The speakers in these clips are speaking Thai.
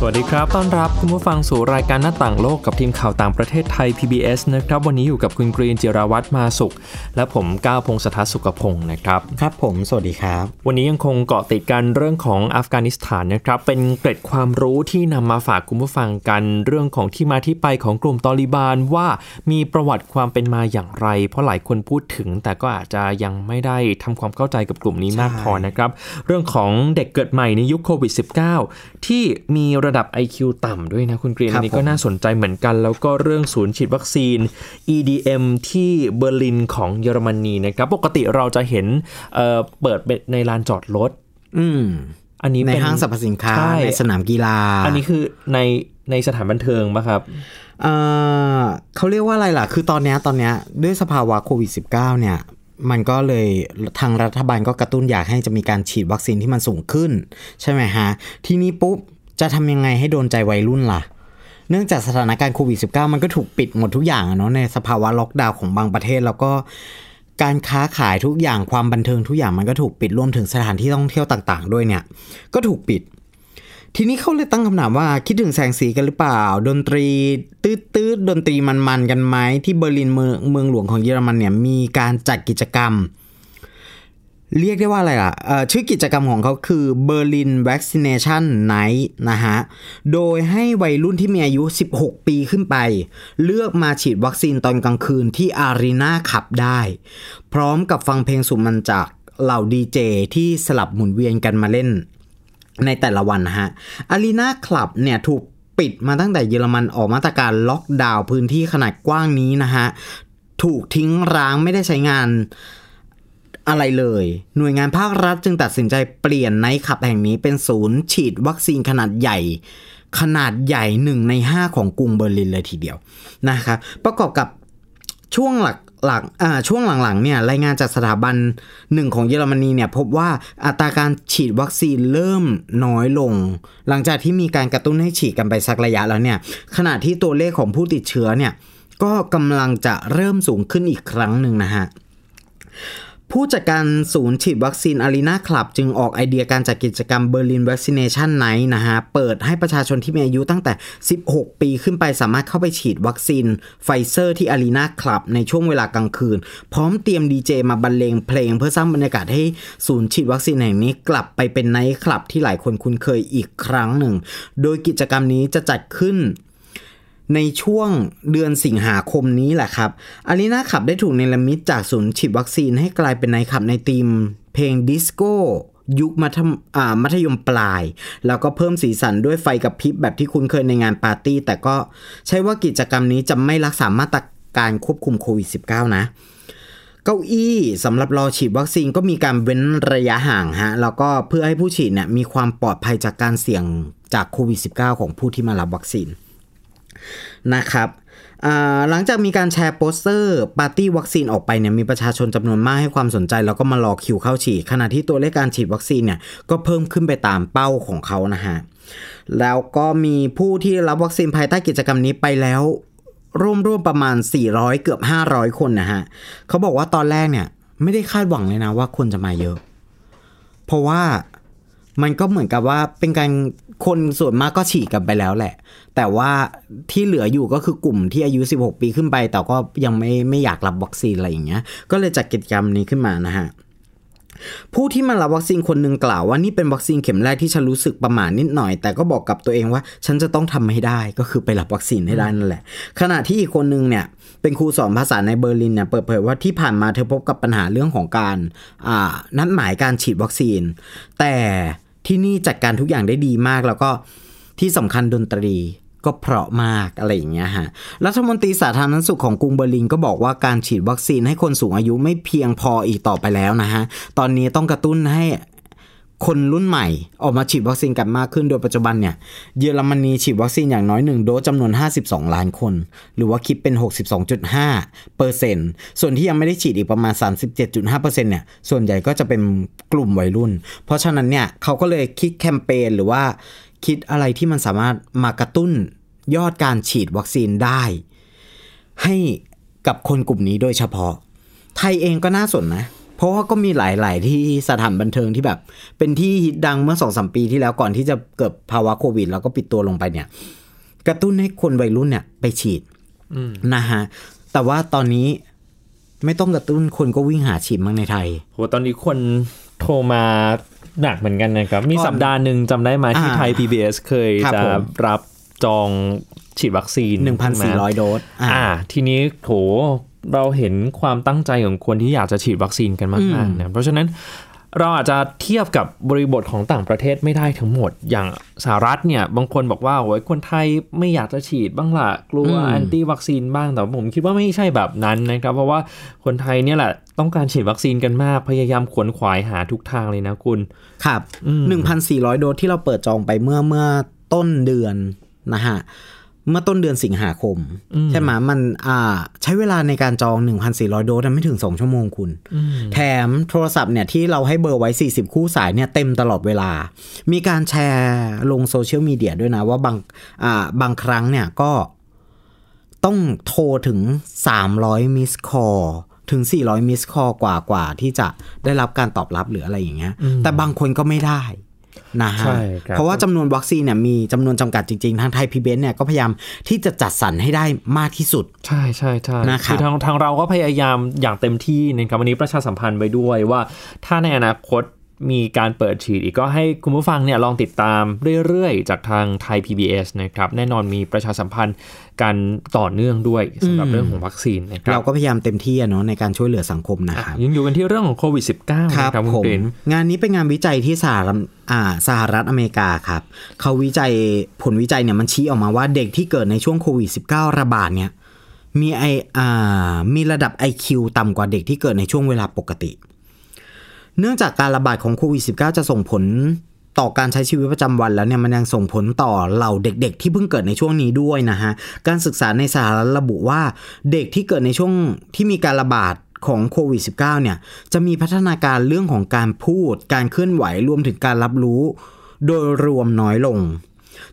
สวัสดีครับ ต้อนรับคุณผู้ฟังสู่รายการหน้าต่างโลกกับทีมข่าวต่างประเทศไทย PBS นะครับ วันนี้อยู่กับคุณกรีนจิราวัตรมาสุข และผมก้าวพงศธรสุขพงศ์นะครับ ครับผม สวัสดีครับ วันนี้ยังคงเกาะติดกันเรื่องของอัฟกานิสถานนะครับ เป็นเกร็ดความรู้ที่นำมาฝากคุณผู้ฟังกัน เรื่องของที่มาที่ไปของกลุ่มตอริบานว่ามีประวัติความเป็นมาอย่างไร เพราะหลายคนพูดถึง แต่ก็อาจจะยังไม่ได้ทำความเข้าใจกับกลุ่มนี้มากพอนะครับ เรื่องของเด็กเกิดใหม่ในยุคโควิด -19 ที่มีระดับ IQ ต่ำด้วยนะคุณกรีนครัอับนนี้ก็ผมน่าสนใจเหมือนกัน แล้วก็เรื่องศูนย์ฉีดวัคซีน EDM ที่เบอร์ลินของเยอรมนีนะครับปกติเราจะเห็นเอ่อเปิดในลานจอดรถอืมอันนี้ในเป็นห้างสรรพสินค้าใช่ในสนามกีฬา อันนี้คือในในสถานบันเทิงปะครับเอ่อเขาเรียกว่าอะไรล่ะ คือตอนเนี้ยตอนเนี้ยด้วยสภาวะโควิด -19 เนี่ย มันก็เลยทางรัฐบาลก็กระตุ้นอยากให้จะมีการฉีดวัคซีนที่มันสูงขึ้น ใช่ไหมฮะ ทีนี้ปุ๊บ จะทำยังไงให้โดนใจวัยรุ่นล่ะ เนื่องจากสถานการณ์โควิด -19 มันก็ถูกปิดหมดทุกอย่างเนาะในสภาวะล็อกดาวน์ของบางประเทศแล้วก็การค้าขายทุกอย่างความบันเทิงทุกอย่างมันก็ถูกปิดรวมถึงสถานที่ท่องเที่ยวต่าง ๆ ด้วยเนี่ย ก็ถูกปิด ทีนี้เขาเลยตั้งคำถามว่าคิดถึงแสงสีกันหรือเปล่า ดนตรีตืดตืดๆดนตรีมันๆกันไหมที่เบอร์ลินเมืองเมืองหลวงของเยอรมันเนี่ยมีการจัดกิจกรรม เรียกได้ว่าอะไรล่ะชื่อกิจกรรมของเขาคือ Berlin Vaccination Night นะฮะ โดยให้วัยรุ่นที่มีอายุ 16 ปีขึ้นไป เลือกมาฉีดวัคซีนตอนกลางคืนที่ Arena Club ได้ พร้อมกับฟังเพลงสุดมันจากเหล่าดีเจที่สลับหมุนเวียนกันมาเล่นในแต่ละวันนะฮะ Arena Club เนี่ยถูกปิดมาตั้งแต่เยอรมันออกมาตรการล็อกดาวน์พื้นที่ขนาดกว้างนี้นะฮะ ถูกทิ้งร้างไม่ได้ใช้งาน อะไรเลย หน่วยงานภาครัฐจึงตัดสินใจเปลี่ยนไนท์คลับแห่งนี้เป็นศูนย์ฉีดวัคซีนขนาดใหญ่ ขนาดใหญ่หนึ่งใน 5 ของกรุงเบอร์ลินเลยทีเดียวนะครับประกอบกับช่วงหลักหลังอ่าช่วงหลังๆเนี่ยรายงานจากสถาบันหนึ่งของเยอรมนีเนี่ยพบว่าอัตราการฉีดวัคซีนเริ่มน้อยลง หลังจากที่มีการกระตุ้นให้ฉีดกันไปสักระยะแล้วเนี่ยขณะที่ตัวเลขของผู้ติดเชื้อเนี่ยก็กำลังจะเริ่มสูงขึ้นอีกครั้งหนึ่งนะฮะ ผู้จัดการศูนย์ฉีดวัคซีนอารีนาคลับ จึงออกไอเดียการจัดกิจกรรม Berlin Vaccination Night นะฮะ เปิดให้ประชาชนที่มีอายุตั้งแต่ 16 ปีขึ้นไปสามารถเข้าไปฉีดวัคซีนไฟเซอร์ที่ Arena Club ในช่วงเวลากลางคืน พร้อมเตรียมดีเจมาบรรเลงเพลง เพื่อสร้างบรรยากาศให้ศูนย์ฉีดวัคซีนแห่งนี้กลับไปเป็นไนท์คลับที่หลายคนคุ้นเคยอีกครั้งหนึ่ง โดยกิจกรรมนี้จะจัดขึ้น ในช่วงเดือนสิงหาคมนี้แหละครับ Arena Club ได้ถูกเนรมิตจากศูนย์ฉีดวัคซีนให้กลายเป็นไนท์คลับในธีมเพลงดิสโก้ยุคมัธยมมัธยมปลาย แล้วก็เพิ่มสีสันด้วยไฟกะพริบแบบที่คุ้นเคยในงานปาร์ตี้ แต่ก็ใช่ว่ากิจกรรมนี้จะไม่รักษามาตรการควบคุมโควิด -19 นะ เก้าอี้สำหรับรอฉีดวัคซีนก็มีการเว้นระยะห่างฮะ แล้วก็เพื่อให้ผู้ฉีดเนี่ยมีความปลอดภัยจากการเสี่ยงจากโควิด -19 ของผู้ที่มารับวัคซีน นะครับหลังจากมีการแชร์โปสเตอร์ปาร์ตี้วัคซีนออกไปเนี่ยมีประชาชนจำนวนมากให้ความสนใจ แล้วก็มารอคิวเข้าฉีด ขณะที่ตัวเลขการฉีดวัคซีนเนี่ยก็เพิ่มขึ้นไปตามเป้าของเขานะฮะ แล้วก็มีผู้ที่รับวัคซีนภายใต้กิจกรรมนี้ไปแล้วร่วมร่วมประมาณ 400 เกือบ 500 คนนะฮะเขาบอกว่าตอนแรกเนี่ยไม่ได้คาดหวังเลยนะว่าคนจะมาเยอะ เพราะว่า มันก็เหมือนกับว่าเป็นการคนส่วนมากก็ฉีดกันไปแล้วแหละ แต่ว่าที่เหลืออยู่ก็คือกลุ่มที่อายุ 16 ปีขึ้นไป แต่ก็ยังไม่ไม่อยากรับวัคซีนอะไรอย่างเงี้ย ก็เลยจัดกิจกรรมนี้ขึ้นมานะฮะผู้ที่มารับวัคซีนคนหนึ่งกล่าวว่านี่เป็นวัคซีนเข็มแรกที่ฉันรู้สึกประหม่านิดหน่อย แต่ก็บอกกับตัวเองว่า ฉันจะต้องทำให้ได้ก็คือไปรับวัคซีนให้ได้นั่นแหละ ขณะที่อีกคนหนึงเนี่ยเป็นครูสอนภาษาในเบอร์ลินเนี่ยเปิดเผยว่าที่ผ่านมาเธอพบกับปัญหาเรื่องของการอ่านัดหมายการฉีดวัคซีน แต่ ที่นี่จัดการทุกอย่างได้ดีมากแล้วก็ที่สำคัญดนตรีก็เพราะมากอะไรอย่างเงี้ยฮะ รัฐมนตรีสาธารณสุขของกรุงเบอร์ลินก็บอกว่าการฉีดวัคซีนให้คนสูงอายุไม่เพียงพออีกต่อไปแล้วนะฮะ ตอนนี้ต้องกระตุ้นให้ คนรุ่นใหม่ออกมาฉีดวัคซีนกันมากขึ้นโดยปัจจุบันเนี่ยเยอรมนีฉีดวัคซีนอย่างน้อยหนึ่งโดสจำนวน 52 ล้านคน หรือว่าคิดเป็น 62.5เปอร์เซ็นต์ส่วนที่ยังไม่ได้ฉีดอีกประมาณ 37.5เปอร์เซ็นต์เนี่ยส่วนใหญ่ก็จะเป็นกลุ่มวัยรุ่น เพราะฉะนั้นเนี่ยเขาก็เลยคิดแคมเปญหรือว่าคิดอะไรที่มันสามารถมากระตุ้นยอดการฉีดวัคซีนได้ ให้กับคนกลุ่มนี้โดยเฉพาะ ไทยเองก็น่าสนนะ เพราะว่าก็มีหลาย ๆ ที่สถานบันเทิงที่แบบ เป็นที่ฮิตดังเมื่อสองสมปีที่แล้วก่อนที่จะเกิดภาวะโควิด แล้วก็ปิดตัวลงไปเนี่ย กระตุ้นให้คนวัยรุ่นเนี่ยไปฉีดนะฮะแต่ว่าตอนนี้ไม่ต้องกระตุ้นคนก็วิ่งหาฉีดมั้งในไทยโหตอนนี้คนโทรมาหนักเหมือนกันนะครับ มีก่อนสัปดาห์หนึ่งจำได้ไหมที่อ่าไทย PBS เคยครับจะผมรับจองฉีดวัคซีน 1,400 โดส อ่าอ่าทีนี้โถ เราเห็นความตั้งใจของคนที่อยากจะฉีดวัคซีนกันมากๆนะเพราะฉะนั้นเราอาจจะเทียบกับบริบทของต่างประเทศไม่ได้ทั้งหมด อย่างสหรัฐเนี่ย บางคนบอกว่าโอ้ยคนไทยไม่อยากจะฉีดบ้างละกลัวอืมแอนตี้วัคซีนบ้าง แต่ผมคิดว่าไม่ใช่แบบนั้นนะครับ เพราะว่าคนไทยเนี่ยแหละ ต้องการฉีดวัคซีนกันมาก พยายามขวนขวายหาทุกทางเลยนะคุณ ครับ 1,400 โดสที่เราเปิดจองไปเมื่อเมื่อต้นเดือนนะฮะ เมื่อต้นเดือนสิงหาคม ใช่ไหมมันอ่าใช้เวลาในการจอง 1,400 โดสไม่ถึง 2 ชั่วโมงคุณ แถมโทรศัพท์เนี่ยที่เราให้เบอร์ไว้ 40 คู่สายเนี่ยเต็มตลอดเวลา มีการแชร์ลงโซเชียลมีเดียด้วยนะ ว่าบางอ่าบางครั้งเนี่ยก็ต้องโทรถึง 300 มิสคอถึง 400 มิสคอกว่ากว่าที่จะได้รับการตอบรับหรืออะไรอย่างเงี้ยแต่บางคนก็ไม่ได้ นะฮะใช่ครับเพราะว่าจำนวนวัคซีนเนี่ยมีจำนวนจำกัดจริงๆ ทางไทยพีบีเนี่ยก็พยายามที่จะจัดสรรให้ได้มากที่สุด ใช่ใช่ใช่นะครับอทางทางเราก็พยายามอย่างเต็มที่นะครับวันนี้ประชาสัมพันธ์ไปด้วยว่า ถ้าในอนาคต มีการเปิดฉีดอีกก็ให้คุณผู้ฟังเนี่ยลองติดตามเรื่อยๆ จากทางไทย PBS นะครับแน่นอนมีประชาสัมพันธ์กันต่อเนื่องด้วยสำหรับเรื่องของวัคซีนนะครัเราบก็พยายามเต็มที่อะเนาะในการช่วยเหลือสังคมนะอะครับยังอยู่กันที่เรื่องของโควิด -19 ครับนะครับคุผณมกฤษงานนี้เป็นงานวิจัยที่สหรัฐอ่าสหรัฐอเมริกาครับเขาวิจัยผลวิจัยเนี่ยมันชี้ออกมาว่าเด็กที่เกิดในช่วงโควิด -19 ระบาดเนี่ยมีไออ่ามีระดับ IQ ต่ำกว่าเด็กที่เกิดในช่วงเวลาปกติ เนื่องจากการระบาดของโควิด -19 จะส่งผลต่อการใช้ชีวิตประจำวันแล้วเนี่ยมันยังส่งผลต่อเหล่าเด็ก ๆ ที่เพิ่งเกิดในช่วงนี้ด้วยนะฮะ การศึกษาในสหรัฐระบุว่าเด็กที่เกิดในช่วงที่มีการระบาดของโควิด -19 เนี่ยจะมีพัฒนาการเรื่องของการพูด การเคลื่อนไหวรวมถึงการรับรู้ โดยรวมน้อยลง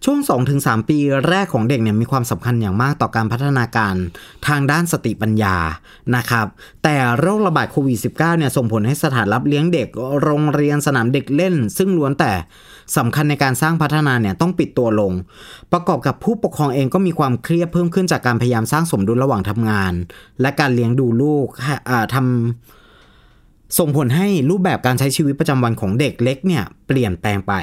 ช่วง 2-3 ปีแรกของเด็กเนี่ยมีความสำคัญอย่างมากต่อการพัฒนาการทางด้านสติปัญญานะครับ แต่โรคระบาดโควิด -19 เนี่ยส่งผลให้สถานรับเลี้ยงเด็กโรงเรียนสนามเด็กเล่น ซึ่งล้วนแต่สำคัญในการสร้างพัฒนาเนี่ยต้องปิดตัวลง ประกอบกับผู้ปกครองเองก็มีความเครียดเพิ่มขึ้นจากการพยายามสร้างสมดุลระหว่างทำงาน และการเลี้ยงดูลูกทำส่งผลให้รูปแบบการใช้ชีวิตประจำวันของเด็กเล็กเนี่ยเปลี่ยนแปลงไป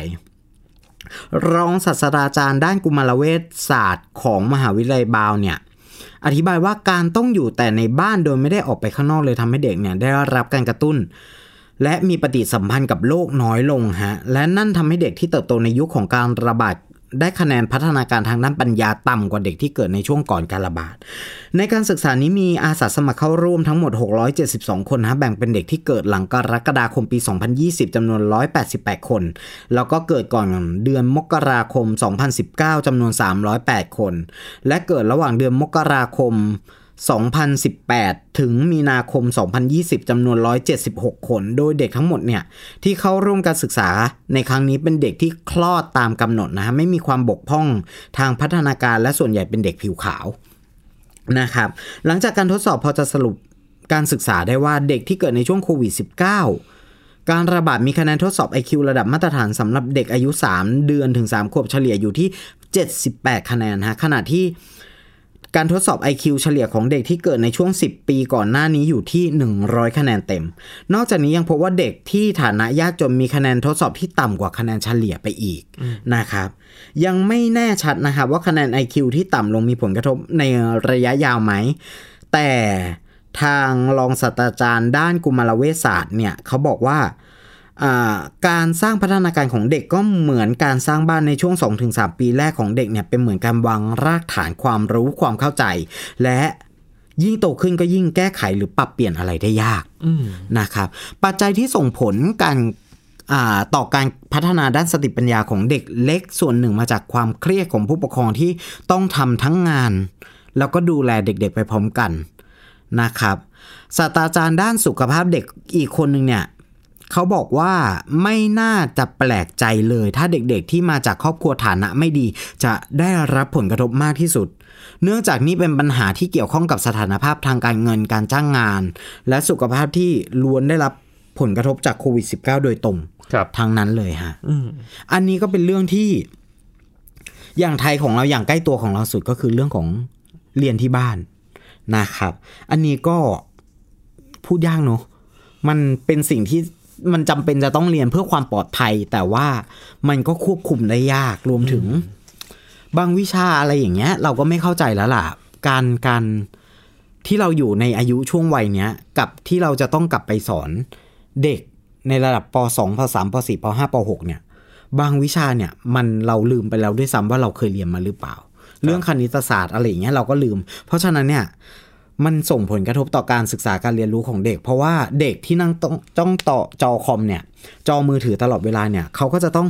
รองศาสตราจารย์ด้านกุมารเวชศาสตร์ของมหาวิทยาลัยบาวเนี่ยอธิบายว่าการต้องอยู่แต่ในบ้านโดยไม่ได้ออกไปข้างนอกเลยทำให้เด็กเนี่ยได้รับการกระตุ้น และมีปฏิสัมพันธ์กับโลกน้อยลงฮะและนั่นทำให้เด็กที่เติบโตในยุคของการระบาด ได้คะแนนพัฒนาการทางด้านปัญญาต่ำกว่าเด็กที่เกิดในช่วงก่อนการระบาด ในการศึกษานี้มีอาสาสมัครเข้าร่วมทั้งหมด 672 คนนะแบ่งเป็นเด็กที่เกิดหลังกรกฎาคมปี 2020 จำนวน 188 คน แล้วก็เกิดก่อนเดือนมกราคม 2019 จำนวน 308 คน และเกิดระหว่างเดือนมกราคม 2018 ถึงมีนาคม 2020 จำนวน 176 คน โดยเด็กทั้งหมดเนี่ยที่เข้าร่วมการศึกษาในครั้งนี้เป็นเด็กที่คลอดตามกำหนดนะฮะไม่มีความบกพร่องทางพัฒนาการและส่วนใหญ่เป็นเด็กผิวขาวนะครับ หลังจากการทดสอบพอจะสรุปการศึกษาได้ว่าเด็กที่เกิดในช่วงโควิด -19 การระบาดมีคะแนนทดสอบ IQ ระดับมาตรฐานสำหรับเด็กอายุ 3 เดือนถึง 3 ขวบเฉลี่ยอยู่ที่ 78 คะแนนฮะขณะที่ การทดสอบ IQ เฉลี่ยของเด็กที่เกิดในช่วง 10 ปีก่อนหน้านี้อยู่ที่ 100 คะแนนเต็ม นอกจากนี้ยังพบว่าเด็กที่ฐานะยากจนมีคะแนนทดสอบที่ต่ำกว่าคะแนนเฉลี่ยไปอีกนะครับ ยังไม่แน่ชัดนะครับว่าคะแนน IQ ที่ต่ำลงมีผลกระทบในระยะยาวไหม แต่ทางรองศาสตราจารย์ด้านกุมารเวชศาสตร์เนี่ยเขาบอกว่าอ่า การสร้างพัฒนาการของเด็กก็เหมือนการสร้างบ้านในช่วง 2-3 ปีแรกของเด็กเนี่ยเป็นเหมือนการวางรากฐานความรู้ความเข้าใจ และยิ่งโตขึ้นก็ยิ่งแก้ไขหรือปรับเปลี่ยนอะไรได้ยากอืมนะครับ ปัจจัยที่ส่งผลการอ่าต่อการพัฒนาด้านสติปัญญาของเด็กเล็กส่วนหนึ่งมาจากความเครียดของผู้ปกครองที่ต้องทำทั้งงาน แล้วก็ดูแลเด็กๆไปพร้อมกันนะครับศาสตราจารย์ด้านสุขภาพเด็กอีกคนหนึ่งเนี่ย เขาบอกว่าไม่น่าจะแปลกใจเลย ถ้าเด็กๆที่มาจากครอบครัวฐานะไม่ดี จะได้รับผลกระทบมากที่สุด เนื่องจากนี่เป็นปัญหาที่เกี่ยวข้องกับสถานภาพทางการเงินการจ้างงาน และสุขภาพที่ล้วนได้รับผลกระทบจากโควิด -19 โดยตรงครับทางนั้นเลยฮะอืมอันนี้ก็เป็นเรื่องที่ อย่างไทยของเราอย่างใกล้ตัวของเราสุดก็คือเรื่องของเรียนที่บ้านนะครับ อันนี้ก็พูดยากเนอะมันเป็นสิ่งที่ มันจำเป็นจะต้องเรียนเพื่อความปลอดภัย แต่ว่ามันก็ควบคุมได้ยากรวมถึง บางวิชาอะไรอย่างเงี้ย เราก็ไม่เข้าใจแล้วล่ะ การการที่เราอยู่ในอายุช่วงวัยเนี้ย กับที่เราจะต้องกลับไปสอนเด็กในระดับป .2 ป .3 ป .4 ป .5 ป .6 เนี่ย บางวิชาเนี่ยมันเราลืมไปแล้วด้วยซ้ำว่าเราเคยเรียนมาหรือเปล่า เรื่องคณิตศาสตร์อะไรอย่างเงี้ยเราก็ลืม เพราะฉะนั้นเนี่ย มันส่งผลกระทบต่อการศึกษาการเรียนรู้ของเด็ก เพราะว่าเด็กที่นั่งต้องจ้องต่อจอคอมเนี่ย จอมือถือตลอดเวลาเนี่ยเขาก็จะต้อง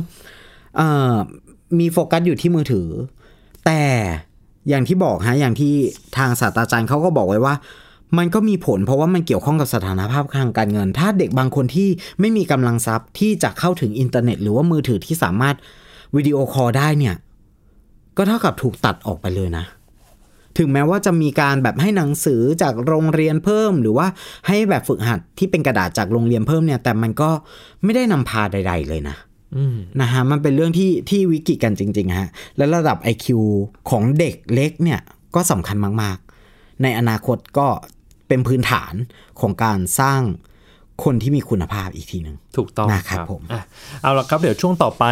อมีโฟกัสอยู่ที่มือถือ แต่อย่างที่บอกฮะอย่างที่ทางศาสตราจารย์เขาก็บอกไว้ว่า มันก็มีผลเพราะว่ามันเกี่ยวข้องกับสถานภาพทางการเงิน ถ้าเด็กบางคนที่ไม่มีกำลังทรัพย์ที่จะเข้าถึงอินเทอร์เน็ต หรือว่ามือถือที่สามารถ video call ได้เนี่ย ก็เท่ากับถูกตัดออกไปเลยนะ ถึงแม้ว่าจะมีการแบบให้หนังสือจากโรงเรียนเพิ่ม หรือว่าให้แบบฝึกหัดที่เป็นกระดาษจากโรงเรียนเพิ่มเนี่ย แต่มันก็ไม่ได้นำพาใด ๆ เลยนะนะฮะมันเป็นเรื่องที่ที่วิกฤตกันจริงๆฮะและระดับ IQ ของเด็กเล็กเนี่ยก็สำคัญมากๆ ในอนาคตก็เป็นพื้นฐานของการสร้าง คนที่มีคุณภาพอีกทีหนึ่งถูกต้องนะครับผมอะเอาละครับเดี๋ยวช่วงต่อไป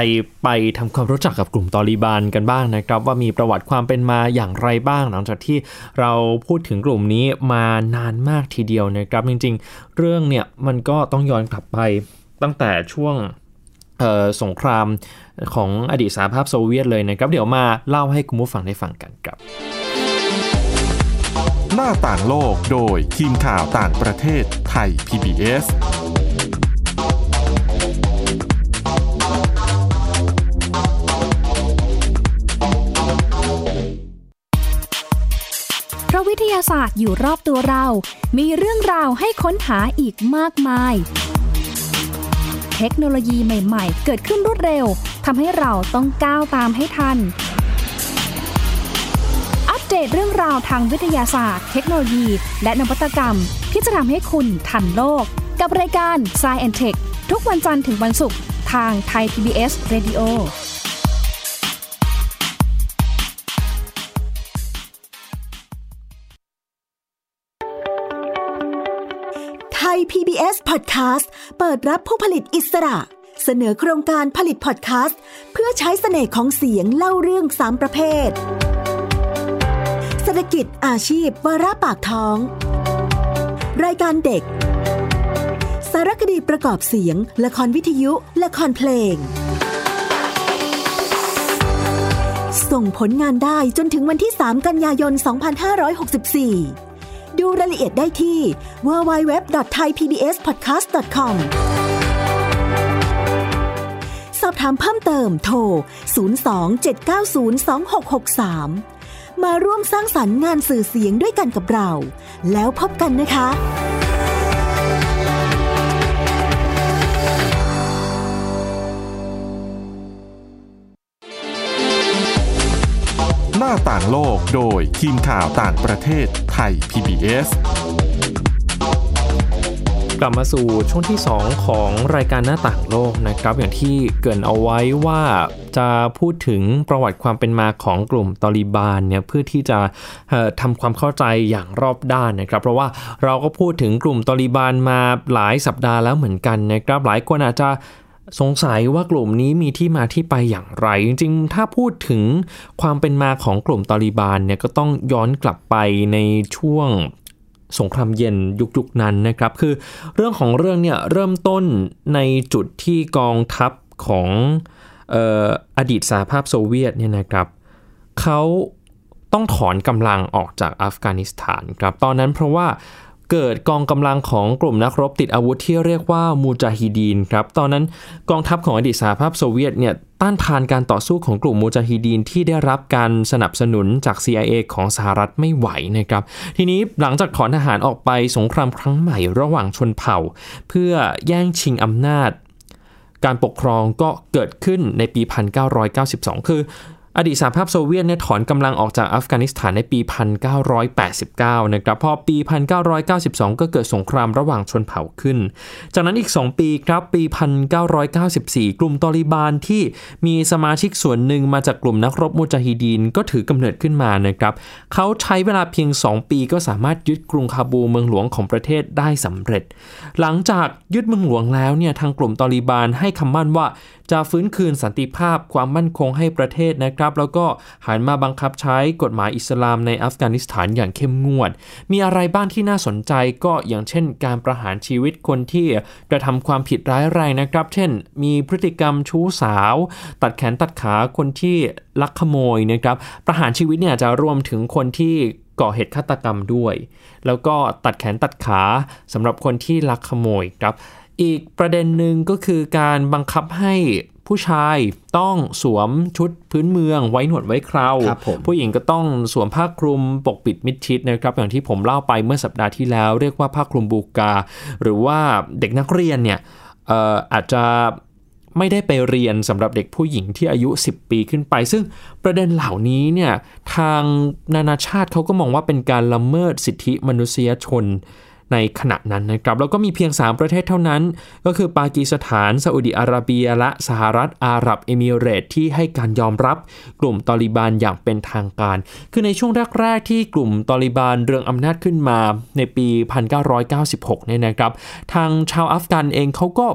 ไปทำความรู้จักกับกลุ่มตอริบานกันบ้างนะครับ ว่ามีประวัติความเป็นมาอย่างไรบ้าง หลังจากที่เราพูดถึงกลุ่มนี้มานานมากทีเดียวนะครับ จริง ๆ เรื่องเนี่ยมันก็ต้องย้อนกลับไปตั้งแต่ช่วงเอ่อสงครามของอดีตสหภาพโซเวียตเลยนะครับ เดี๋ยวมาเล่าให้คุณผู้ฟังได้ฟังกันครับ หน้าต่างโลกโดยทีมข่าวต่างประเทศไทย PBS เพราะวิทยาศาสตร์อยู่รอบตัวเรา มีเรื่องราวให้ค้นหาอีกมากมาย เทคโนโลยีใหม่ ๆ เกิดขึ้นรวดเร็วทำให้เราต้องก้าวตามให้ทัน ตเรื่องราวทางวิทยาศาสตร์ เทคโนโลยี และนวัตกรรม ที่จะทำให้คุณทันโลก กับรายการ s c i e n t e c h ทุกวันจันทร์ถึงวันศุกร์ทางไทย PBS Radio ไทย PBS Podcast เปิดรับผู้ผลิตอิสระ เสนอโครงการผลิตพอดแคสต์ เพื่อใช้เสน่ห์ของเสียงเล่าเรื่องสามประเภท ศรษฐกิจอาชีพวาระปากท้อง รายการเด็ก สารคดีประกอบเสียง ละครวิทยุ ละครเพลง ส่งผลงานได้จนถึงวันที่ 3 กันยายน 2564 ดูรายละเอียดได้ที่ www.thaipbspodcast.com สอบถามเพิ่มเติมโทร 027902663 มาร่วมสร้างสรรค์งานสื่อเสียงด้วยกันกับเรา แล้วพบกันนะคะ หน้าต่างโลกโดยทีมข่าวต่างประเทศไทย PBS กลับมาสู่ช่วงที่ 2 ของรายการหน้าต่างโลกนะครับ อย่างที่เกรินเอาไว้ว่าจะพูดถึงประวัติความเป็นมาของกลุ่มตอริบานเนี่ยเพื่อที่จะเอ่อทำความเข้าใจอย่างรอบด้านนะครับ เพราะว่าเราก็พูดถึงกลุ่มตอริบานมาหลายสัปดาห์แล้วเหมือนกันนะครับ หลายคนอาจจะสงสัยว่ากลุ่มนี้มีที่มาที่ไปอย่างไร จริงๆ ถ้าพูดถึงความเป็นมาของกลุ่มตอริบานเนี่ยก็ต้องย้อนกลับไปในช่วง สงครามเย็นยุคยุคนั้นนะครับ คือเรื่องของเรื่องเนี่ยเริ่มต้นในจุดที่กองทัพของอออดีตสหภาพโซเวียตเนี่ยนะครับเขาต้องถอนกำลังออกจากอัฟกานิสถานครับตอนนั้นเพราะว่า เกิดกองกำลังของกลุ่มนักรบติดอาวุธที่เรียกว่ามูจาฮิดีนครับ ตอนนั้นกองทัพของอดีตสหภาพโซเวียตเนี่ยต้านทานการต่อสู้ของกลุ่มมูจาฮิดีนที่ได้รับการสนับสนุนจาก CIA ของสหรัฐไม่ไหวนะครับ ทีนี้หลังจากถอนทหารออกไปสงครามครั้งใหม่ระหว่างชนเผ่า เพื่อแย่งชิงอำนาจ การปกครองก็เกิดขึ้นในปี 1992 คือ อดีตสหภาพโซเวียตเนี่ยถอนกำลังออกจากอัฟกานิสถานในปี 1989 นะครับ พอปี 1992 ก็เกิดสงครามระหว่างชนเผ่าขึ้น จากนั้นอีก 2 ปีครับ ปี 1994 กลุ่มตอริบานที่มีสมาชิกส่วนหนึ่งมาจากกลุ่มนักรบมุจาฮิดีนก็ถือกำเนิดขึ้นมานะครับ เขาใช้เวลาเพียง 2 ปีก็สามารถยึดกรุงคาบูเมืองหลวงของประเทศได้สำเร็จ หลังจากยึดเมืองหลวงแล้วเนี่ยทางกลุ่มตอริบานให้คำมั่นว่าจะฟื้นคืนสันติภาพความมั่นคงให้ประเทศนะครับแล้วก็หันมาบังคับใช้กฎหมายอิสลามในอัฟกานิสถานอย่างเข้มงวด มีอะไรบ้างที่น่าสนใจก็อย่างเช่น การประหารชีวิตคนที่กระทำความผิดร้ายแรงนะครับ เช่น มีพฤติกรรมชู้สาว ตัดแขนตัดขาคนที่ลักขโมยนะครับ ประหารชีวิตเนี่ยจะรวมถึงคนที่ก่อเหตุฆาตกรรมด้วย แล้วก็ตัดแขนตัดขาสำหรับคนที่ลักขโมยครับ อีกประเด็นหนึ่งก็คือการบังคับให้ ผู้ชายต้องสวมชุดพื้นเมืองไว้หนวดไว้เคราครับผมผู้หญิงก็ต้องสวมผ้าคลุมปกปิดมิดชิดนะครับ อย่างที่ผมเล่าไปเมื่อสัปดาห์ที่แล้ว เรียกว่าผ้าคลุมบูกา หรือว่าเด็กนักเรียนเนี่ยเอ่ออาจจะไม่ได้ไปเรียนสำหรับเด็กผู้หญิงที่อายุ 10 ปีขึ้นไป ซึ่งประเด็นเหล่านี้เนี่ยทางนานาชาติเขาก็มองว่าเป็นการละเมิดสิทธิมนุษยชน ในขณะนั้นนะครับแล้วก็มีเพียง 3 ประเทศเท่านั้น ก็คือปากีสถานซาอุดิอาระเบีย และสหรัฐอาหรับเอมิเรตที่ให้การยอมรับกลุ่มตอริบานอย่างเป็นทางการ คือในช่วงแรกๆที่กลุ่มตอริบานเรืองอำนาจขึ้นมาในปี 1996เนี่ยนะครับ ทางชาวอัฟกันเองเขาก็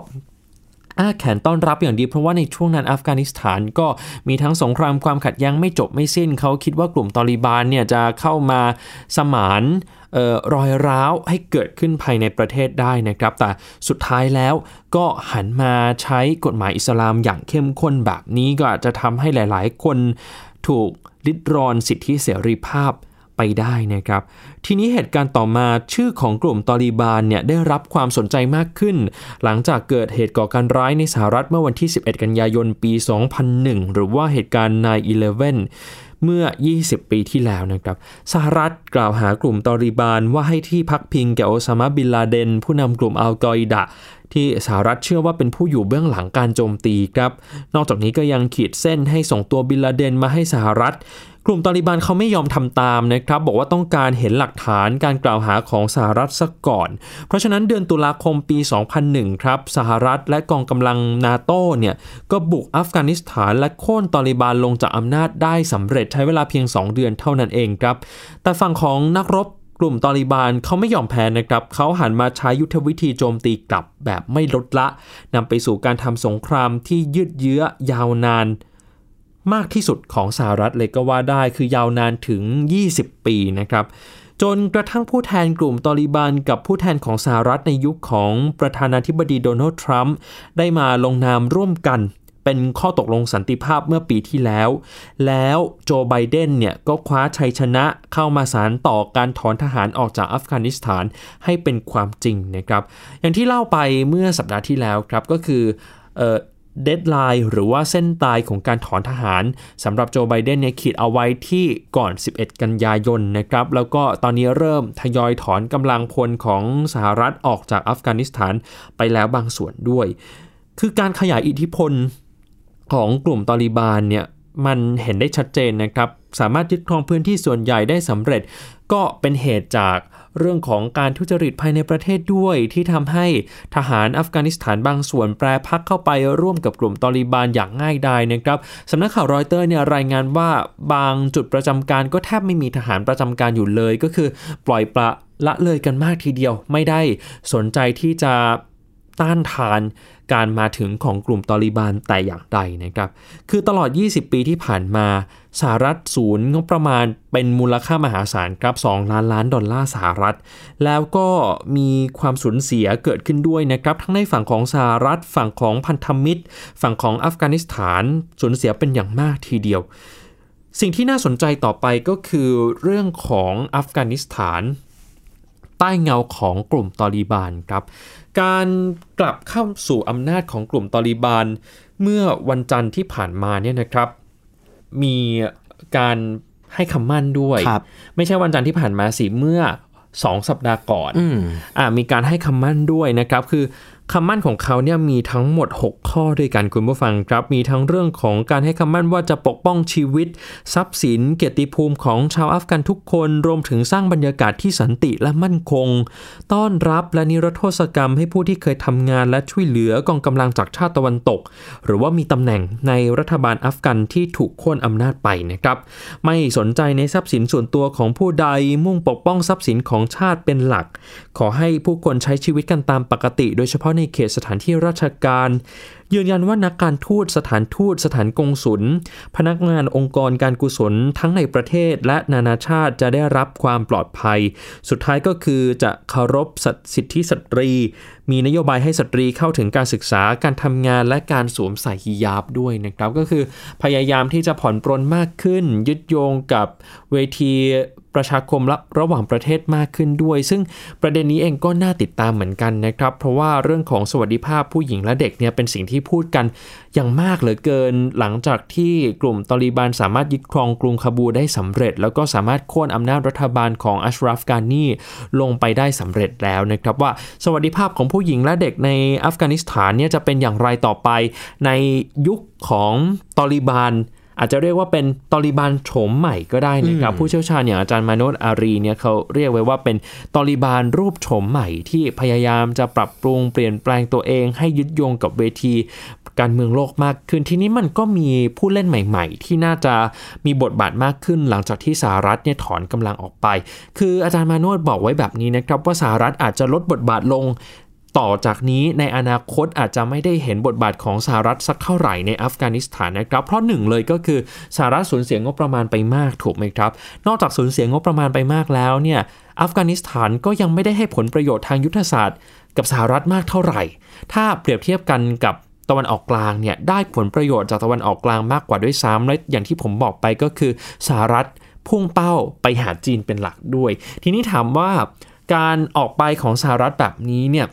อ้าแขนต้อนรับอย่างดีเพราะว่าในช่วงนั้นอัฟกานิสถานก็มีทั้งสงครามความขัดแย้งไม่จบไม่สิ้นเขาคิดว่ากลุ่มตอริบานเนี่ยจะเข้ามาสมานออรอยร้าวให้เกิดขึ้นภายในประเทศได้นะครับ แต่สุดท้ายแล้วก็หันมาใช้กฎหมายอิสลามอย่างเข้มข้นแบบนี้ก็อาจจะทำให้หลาย ๆ คนถูกลิดรอนสิทธิเสรีภาพ ไปได้นะครับ ทีนี้เหตุการณ์ต่อมาชื่อของกลุ่มตอริบานเนี่ยได้รับความสนใจมากขึ้น หลังจากเกิดเหตุก่อการร้ายในสหรัฐเมื่อวันที่ 11 กันยายนปี 2001 หรือว่าเหตุการณ์9-11เมื่อ 20 ปีที่แล้วนะครับ สหรัฐกล่าวหากลุ่มตอริบานว่าให้ที่พักพิงแก่โอซามาบินลาเดน ผู้นำกลุ่มอัลกออิดะ ที่สหรัฐเชื่อว่าเป็นผู้อยู่เบื้องหลังการโจมตีครับ นอกจากนี้ก็ยังขีดเส้นให้ส่งตัวบินลาเดนมาให้สหรัฐ กลุ่มตอริบานเขาไม่ยอมทำตามนะครับ บอกว่าต้องการเห็นหลักฐานการกล่าวหาของสหรัฐซะก่อน เพราะฉะนั้นเดือนตุลาคมปี 2001 ครับ สหรัฐและกองกำลังนาโต้เนี่ยก็บุกอัฟกานิสถานและโค่นตอริบานลงจากอำนาจได้สำเร็จใช้เวลาเพียง 2 เดือนเท่านั้นเองครับ แต่ฝั่งของนักรบกลุ่มตอริบานเขาไม่ยอมแพ้นะครับ เขาหันมาใช้ยุทธวิธีโจมตีกลับแบบไม่ลดละนำไปสู่การทำสงครามที่ยืดเยื้อยาวนาน มากที่สุดของสหรัฐเลยก็ว่าได้คือยาวนานถึง 20 ปีนะครับจนกระทั่งผู้แทนกลุ่มตอริบานกับผู้แทนของสหรัฐในยุคของประธานาธิบดีโดนัลด์ทรัมป์ได้มาลงนามร่วมกัน เป็นข้อตกลงสันติภาพเมื่อปีที่แล้ว แล้วโจไบเดนเนี่ยก็คว้าชัยชนะเข้ามาสารต่อการถอนทหารออกจากอัฟกานิสถานให้เป็นความจริงนะครับ อย่างที่เล่าไปเมื่อสัปดาห์ที่แล้วครับก็คือ เดดไลน์หรือว่าเส้นตายของการถอนทหารสำหรับโจไบเดนเนี่ยขีดเอาไว้ที่ก่อน 11 กันยายนนะครับ แล้วก็ตอนนี้เริ่มทยอยถอนกำลังพลของสหรัฐออกจากอัฟกานิสถานไปแล้วบางส่วนด้วย คือการขยายอิทธิพลของกลุ่มตอริบานเนี่ยมันเห็นได้ชัดเจนนะครับ สามารถยึดครองพื้นที่ส่วนใหญ่ได้สำเร็จ ก็เป็นเหตุจาก เรื่องของการทุจริตภายในประเทศด้วยที่ทำให้ทหารอัฟกานิสถานบางส่วนแปรพักเข้าไปร่วมกับกลุ่มตอริบานอย่างง่ายดายนะครับสำนักข่าวรอยเตอร์เนี่ยรายงานว่าบางจุดประจำการก็แทบไม่มีทหารประจำการอยู่เลยก็คือปล่อยปละละเลยกันมากทีเดียวไม่ได้สนใจที่จะ ต้านทานการมาถึงของกลุ่มตอริบานแต่อย่างใดนะครับ คือตลอด 20 ปีที่ผ่านมาสหรัฐศูนย์งบประมาณเป็นมูลค่ามหาศาลครับ2ล้านล้านดอลลาร์สหรัฐ แล้วก็มีความสูญเสียเกิดขึ้นด้วยนะครับ ทั้งในฝั่งของสหรัฐฝั่งของพันธมิตร ฝั่งของอัฟกานิสถานสูญเสียเป็นอย่างมากทีเดียว สิ่งที่น่าสนใจต่อไปก็คือเรื่องของอัฟกานิสถาน ใต้เงาของกลุ่มตอริบานครับ การกลับเข้าสู่อำนาจของกลุ่มตอริบานเมื่อวันจันทร์ที่ผ่านมาเนี่ยนะครับ มีการให้คำมั่นด้วยครับไม่ใช่วันจันทร์ที่ผ่านมาสิเมื่อ2สัปดาห์ก่อนอืมอ่า มีการให้คำมั่นด้วยนะครับ คือ คำมั่นของเขาเนี่ยมีทั้งหมด 6 ข้อด้วยกันคุณผู้ฟังครับ มีทั้งเรื่องของการให้คำมั่นว่าจะปกป้องชีวิต ทรัพย์สิน เกียรติภูมิของชาวอัฟกันทุกคน รวมถึงสร้างบรรยากาศที่สันติและมั่นคง ต้อนรับและนิรโทษกรรมให้ผู้ที่เคยทำงานและช่วยเหลือกองกำลังจากชาติตะวันตก หรือว่ามีตำแหน่งในรัฐบาลอัฟกันที่ถูกโค่นอำนาจไปนะครับ ไม่สนใจในทรัพย์สินส่วนตัวของผู้ใดมุ่งปกป้องทรัพย์สินของชาติเป็นหลัก ขอให้ผู้คนใช้ชีวิตกันตามปกติ โดยเฉพาะในเขตสถานที่ราชการ ยืนยันว่านักการทูตสถานทูตสถานกงสุลพนักงานองค์กรการกุศลทั้งในประเทศและนานาชาติจะได้รับความปลอดภัย สุดท้ายก็คือจะเคารพสิทธิสตรี มีนโยบายให้สตรีเข้าถึงการศึกษาการทำงานและการสวมใส่ฮิญาบด้วยนะครับ ก็คือพยายามที่จะผ่อนปรนมากขึ้น ยึดโยงกับเวที ประชาคมและระหว่างประเทศมากขึ้นด้วย ซึ่งประเด็นนี้เองก็น่าติดตามเหมือนกันนะครับ เพราะว่าเรื่องของสวัสดิภาพผู้หญิงและเด็กเนี่ยเป็นสิ่งที่พูดกันอย่างมากเหลือเกิน หลังจากที่กลุ่มตอริบานสามารถยึดครองกรุงคาบูได้สำเร็จ แล้วก็สามารถโค่นอำนาจรัฐบาลของอัชราฟกานีลงไปได้สำเร็จแล้วนะครับว่าสวัสดิภาพของผู้หญิงและเด็กในอัฟกานิสถานเนี่ยจะเป็นอย่างไรต่อไปในยุคของตอริบาน อาจจะเรียกว่าเป็นตอริบานโฉมใหม่ก็ได้นะครับ ผู้เชี่ยวชาญอย่างอาจารย์มาโนตอารีเนี่ยเขาเรียกไว้ว่าเป็นตอริบานรูปโฉมใหม่ที่พยายามจะปรับปรุงเปลี่ยนแปลงตัวเองให้ยึดโยงกับเวทีการเมืองโลกมากขึ้นทีนี้มันก็มีผู้เล่นใหม่ ๆ ที่น่าจะมีบทบาทมากขึ้น หลังจากที่สหรัฐเนี่ยถอนกำลังออกไป คืออาจารย์มาโนตบอกไว้แบบนี้นะครับว่าสหรัฐอาจจะลดบทบาทลง ต่อจากนี้ในอนาคตอาจจะไม่ได้เห็นบทบาทของสหรัฐสักเท่าไหร่ในอัฟกานิสถานนะครับ เพราะหนึ่งเลยก็คือสหรัฐสูญเสียงบประมาณไปมากถูกไหมครับ นอกจากสูญเสียงบประมาณไปมากแล้วเนี่ยอัฟกานิสถานก็ยังไม่ได้ให้ผลประโยชน์ทางยุทธศาสตร์ กับสหรัฐมากเท่าไหร่ ถ้าเปรียบเทียบกันกับตะวันออกกลางเนี่ยได้ผลประโยชน์จากตะวันออกกลางมากกว่าด้วยซ้ำและอย่างที่ผมบอกไปก็คือสหรัฐพุ่งเป้าไปหาจีนเป็นหลักด้วย ทีนี้ถามว่าการออกไปของสหรัฐแบบนี้เนี่ย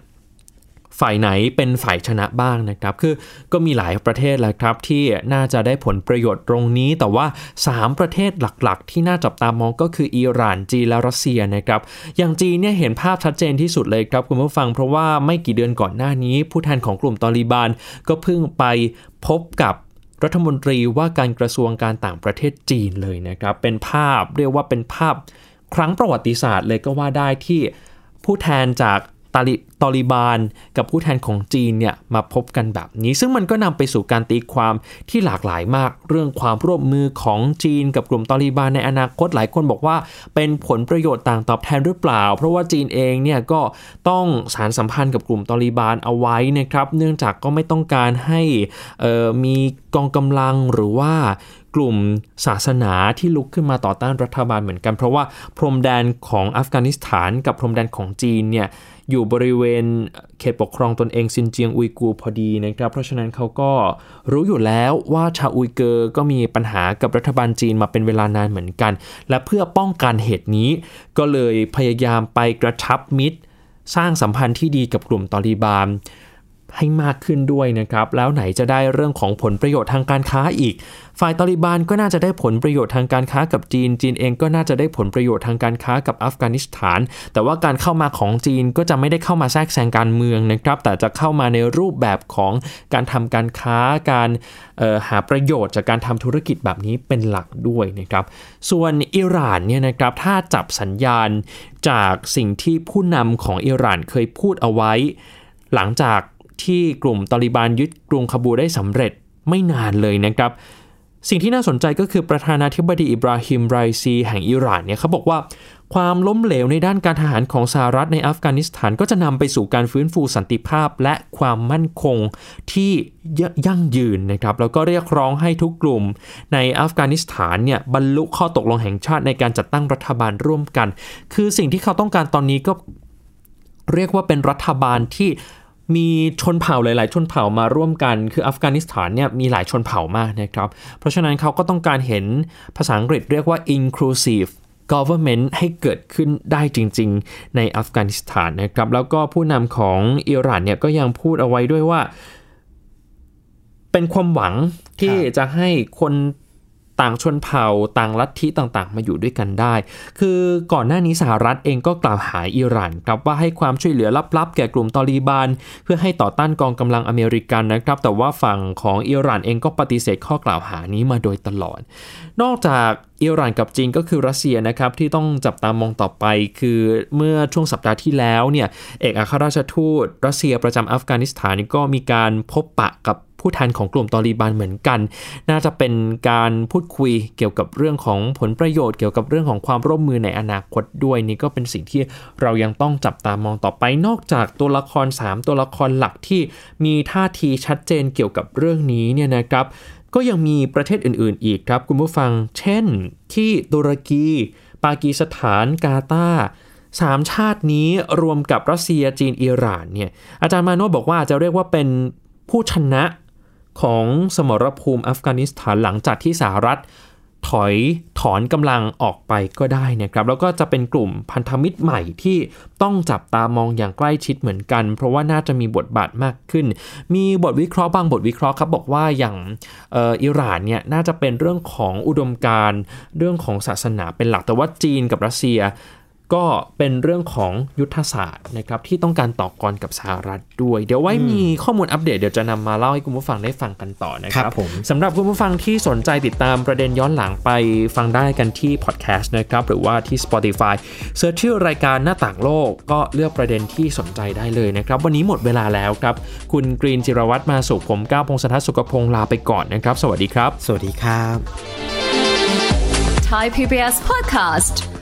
ฝ่ายไหนเป็นฝ่ายชนะบ้างนะครับคือก็มีหลายประเทศแหละครับที่น่าจะได้ผลประโยชน์ตรงนี้ แต่ว่า 3 ประเทศหลักๆ ที่น่าจับตามองก็คืออิหร่านจีนและรัสเซียนะครับอย่างจีนเนี่ยเห็นภาพชัดเจนที่สุดเลยครับคุณผู้ฟังเพราะว่าไม่กี่เดือนก่อนหน้านี้ ผู้แทนของกลุ่มตอริบานก็เพิ่งไปพบกับรัฐมนตรีว่าการกระทรวงการต่างประเทศจีนเลยนะครับเป็นภาพเรียกว่าเป็นภาพครั้งประวัติศาสตร์เลยก็ว่าได้ที่ผู้แทนจาก ตาลิตอริบานกับผู้แทนของจีนเนี่ยมาพบกันแบบนี้ ซึ่งมันก็นำไปสู่การตีความที่หลากหลายมาก เรื่องความร่วมมือของจีนกับกลุ่มตอริบานในอนาคตหลายคนบอกว่า เป็นผลประโยชน์ต่างตอบแทนหรือเปล่า เพราะว่าจีนเองเนี่ยก็ต้องสารสัมพันธ์กับกลุ่มตอริบานเอาไว้นะครับ เนื่องจากก็ไม่ต้องการให้มีกองกำลังหรือว่ากลุ่มศาสนาที่ลุกขึ้นมาต่อต้านรัฐบาลเหมือนกัน เพราะว่าพรมแดนของอัฟกานิสถานกับพรมแดนของจีนเนี่ย อยู่บริเวณเขตปกครองตนเองซินเจียงอุยกูพอดีนะครับ เพราะฉะนั้นเขาก็รู้อยู่แล้วว่าชาวอุยเกอร์ก็มีปัญหากับรัฐบาลจีนมาเป็นเวลานานเหมือนกัน และเพื่อป้องกันเหตุนี้ ก็เลยพยายามไปกระชับมิตร สร้างสัมพันธ์ที่ดีกับกลุ่มตอริบาน ให้มากขึ้นด้วยนะครับ แล้วไหนจะได้เรื่องของผลประโยชน์ทางการค้าอีก ฝ่ายตอริบานก็น่าจะได้ผลประโยชน์ทางการค้ากับจีน จีนเองก็น่าจะได้ผลประโยชน์ทางการค้ากับอัฟกานิสถาน แต่ว่าการเข้ามาของจีนก็จะไม่ได้เข้ามาแทรกแซงการเมืองนะครับ แต่จะเข้ามาในรูปแบบของการทำการค้า การหาประโยชน์จากการทำธุรกิจแบบนี้เป็นหลักด้วยนะครับ ส่วนอิหร่านเนี่ยนะครับถ้าจับสัญญาณจากสิ่งที่ผู้นำของอิหร่านเคยพูดเอาไว้ หลังจาก ที่กลุ่มตอริบานยึดกรุงคาบูได้สำเร็จไม่นานเลยนะครับ สิ่งที่น่าสนใจก็คือประธานาธิบดีอิบราฮิมไรซีแห่งอิหร่านเนี่ยเขาบอกว่าความล้มเหลวในด้านการทหารของสหรัฐในอัฟกานิสถานก็จะนำไปสู่การฟื้นฟูสันติภาพและความมั่นคงที่ยั่งยืนนะครับ แล้วก็เรียกร้องให้ทุกกลุ่มในอัฟกานิสถานเนี่ยบรรลุข้อตกลงแห่งชาติในการจัดตั้งรัฐบาลร่วมกัน คือสิ่งที่เขาต้องการตอนนี้ก็เรียกว่าเป็นรัฐบาลที่ มีชนเผ่าหลาย ๆ ชนเผ่ามาร่วมกัน คืออัฟกานิสถานเนี่ยมีหลายชนเผ่ามากนะครับ เพราะฉะนั้นเขาก็ต้องการเห็นภาษาอังกฤษเรียกว่า inclusive government ให้เกิดขึ้นได้จริง ๆ ในอัฟกานิสถานนะครับ แล้วก็ผู้นำของอิหร่านเนี่ยก็ยังพูดเอาไว้ด้วยว่า เป็นความหวังที่จะให้คน ต่างชนเผ่าต่างลัทธิต่างๆ มาอยู่ด้วยกันได้ คือก่อนหน้านี้สหรัฐเองก็กล่าวหาอิหร่านครับว่าให้ความช่วยเหลือลับๆ แก่กลุ่มตอลีบาน เพื่อให้ต่อต้านกองกำลังอเมริกันนะครับ แต่ว่าฝั่งของอิหร่านเองก็ปฏิเสธข้อกล่าวหานี้มาโดยตลอด นอกจากอิหร่านกับจีนก็คือรัสเซียนะครับที่ต้องจับตามองต่อไป คือเมื่อช่วงสัปดาห์ที่แล้วเนี่ยเอกอัครราชทูตรัสเซียประจำอัฟกานิสถานก็มีการพบปะกับ ผู้แทนของกลุ่มตอลีบานเหมือนกัน น่าจะเป็นการพูดคุยเกี่ยวกับเรื่องของผลประโยชน์เกี่ยวกับเรื่องของความร่วมมือในอนาคตด้วยนี่ก็เป็นสิ่งที่เรายังต้องจับตามองต่อไปนอกจากตัวละคร 3 ตัวละครหลักที่มีท่าทีชัดเจนเกี่ยวกับเรื่องนี้เนี่ยนะครับ ก็ยังมีประเทศอื่น ๆ อีกครับคุณผู้ฟัง เช่น ที่ตุรกี ปากีสถาน กาตาสามชาตินี้รวมกับรัสเซียจีนอิหร่านเนี่ยอาจารย์มาโนบอกว่าจะเรียกว่าเป็นผู้ชนะ ของสมรภูมิอัฟกานิสถานหลังจากที่สหรัฐถอยถอนกำลังออกไปก็ได้นะครับ แล้วก็จะเป็นกลุ่มพันธมิตรใหม่ที่ต้องจับตามองอย่างใกล้ชิดเหมือนกัน เพราะว่าน่าจะมีบทบาทมากขึ้น มีบทวิเคราะห์บางบทวิเคราะห์ครับบอกว่าอย่างอออิหร่านเนี่ยน่าจะเป็นเรื่องของอุดมการเรื่องของศาสนาเป็นหลักแต่ว่าจีนกับรัสเซีย ก็เป็นเรื่องของยุทธศาสตร์นะครับที่ต้องการต่อกรกับสหรัฐด้วย เดี๋ยวไว้มีข้อมูลอัปเดตเดี๋ยวจะนำมาเล่าให้คุณผู้ฟังได้ฟังกันต่อนะคครัรับบผมสำหรับคุณผู้ฟังที่สนใจติดตามประเด็นย้อนหลังไปฟังได้กันที่พอดแคสต์นะครับหรือว่าที่ Spotify เสิร์ชชื่อรายการหน้าต่างโลกก็เลือกประเด็นที่สนใจได้เลยนะครับ วันนี้หมดเวลาแล้วครับ คุณกรีนจิรวัตรมาสุขผมก้าวพงศธรสุขพงศ์ลาไปก่อนนะครับ สวัสดีครับ สวัสดีครับ Thai PBS podcast.